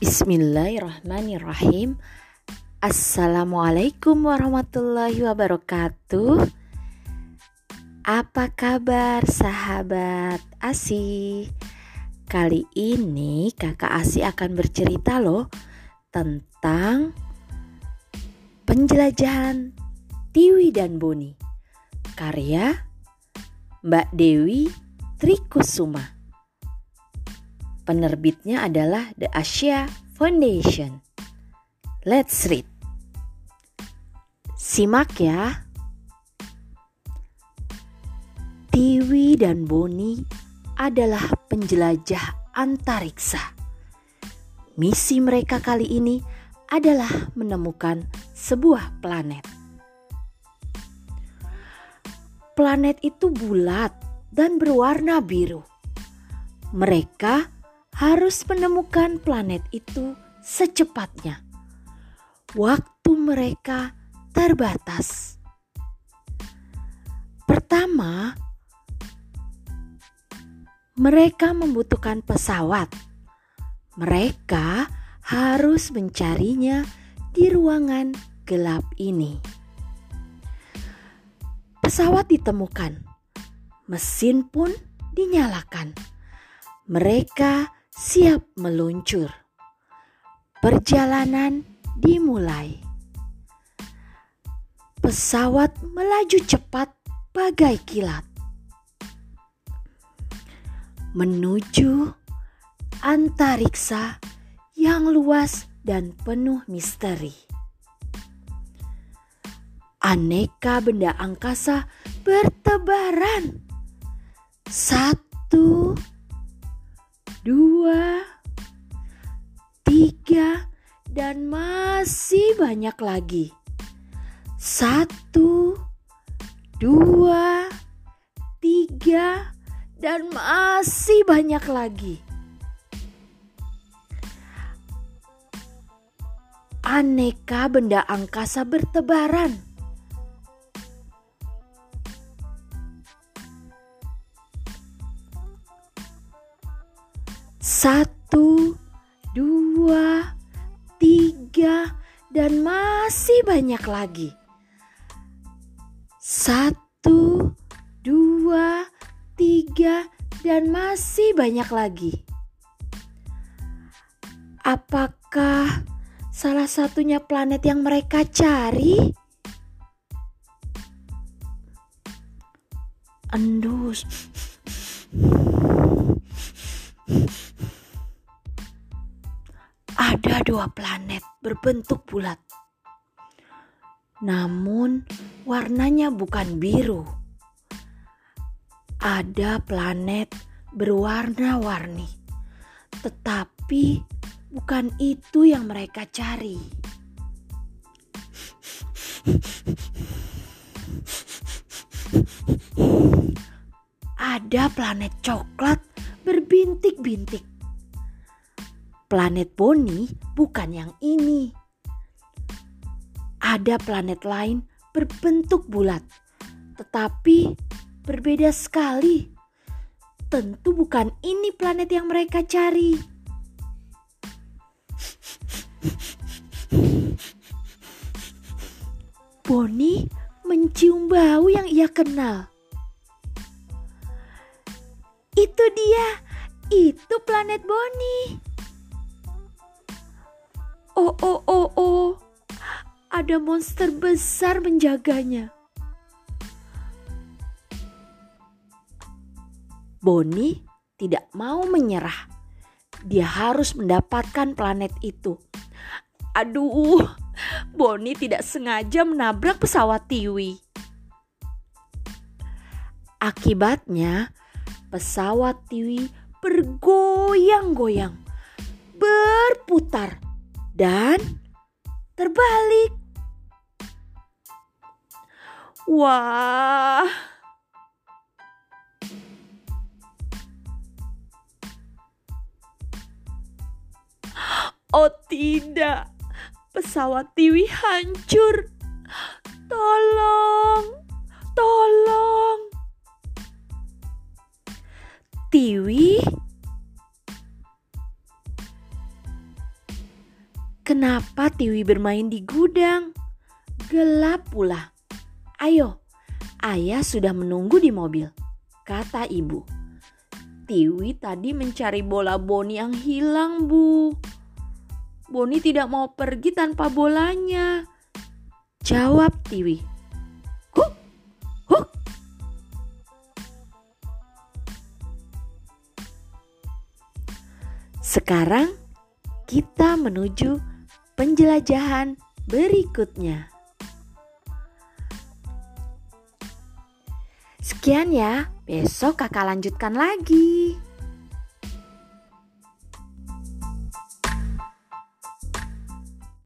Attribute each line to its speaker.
Speaker 1: Bismillahirrahmanirrahim. Assalamualaikum warahmatullahi wabarakatuh. Apa kabar sahabat Asi? Kali ini kakak Asi akan bercerita loh tentang penjelajahan Tiwi dan Boni. Karya Mbak Dewi Trikusuma. Penerbitnya adalah The Asia Foundation. Let's read. Simak ya. Tiwi dan Boni adalah penjelajah antariksa. Misi mereka kali ini adalah menemukan sebuah planet. Planet itu bulat dan berwarna biru. Mereka harus menemukan planet itu secepatnya. Waktu mereka terbatas. Pertama, mereka membutuhkan pesawat. Mereka harus mencarinya di ruangan gelap ini. Pesawat ditemukan, mesin pun dinyalakan. Mereka siap meluncur. Perjalanan dimulai. Pesawat melaju cepat bagai kilat. Menuju antariksa yang luas dan penuh misteri. Aneka benda angkasa bertebaran. Satu, dua, tiga, dan masih banyak lagi. Satu, dua, tiga, dan masih banyak lagi. Aneka benda angkasa bertebaran. Satu, dua, tiga, dan masih banyak lagi. Satu, dua, tiga, dan masih banyak lagi. Apakah salah satunya planet yang mereka cari? Endus. Dua planet berbentuk bulat. Namun warnanya bukan biru. Ada planet berwarna-warni. Tetapi bukan itu yang mereka cari. Ada planet coklat berbintik-bintik planet Boni bukan yang ini. Ada planet lain berbentuk bulat, tetapi berbeda sekali. Tentu bukan ini planet yang mereka cari. Boni mencium bau yang ia kenal. Itu dia, itu planet Boni. Oh, oh, oh, oh. Ada monster besar menjaganya. Boni tidak mau menyerah. Dia harus mendapatkan planet itu. Aduh, Boni tidak sengaja menabrak pesawat Tiwi. Akibatnya, pesawat Tiwi bergoyang-goyang, berputar dan terbalik. Wah. Oh tidak, pesawat Tiwi hancur. Tolong, tolong. Tiwi Kenapa Tiwi bermain di gudang? Gelap pula. Ayo, ayah sudah menunggu di mobil, kata ibu. Tiwi tadi mencari bola Boni yang hilang, Bu. Boni tidak mau pergi tanpa bolanya. Jawab Tiwi. Huk, huk. Sekarang kita menuju penjelajahan berikutnya. Sekian ya, besok kakak lanjutkan lagi.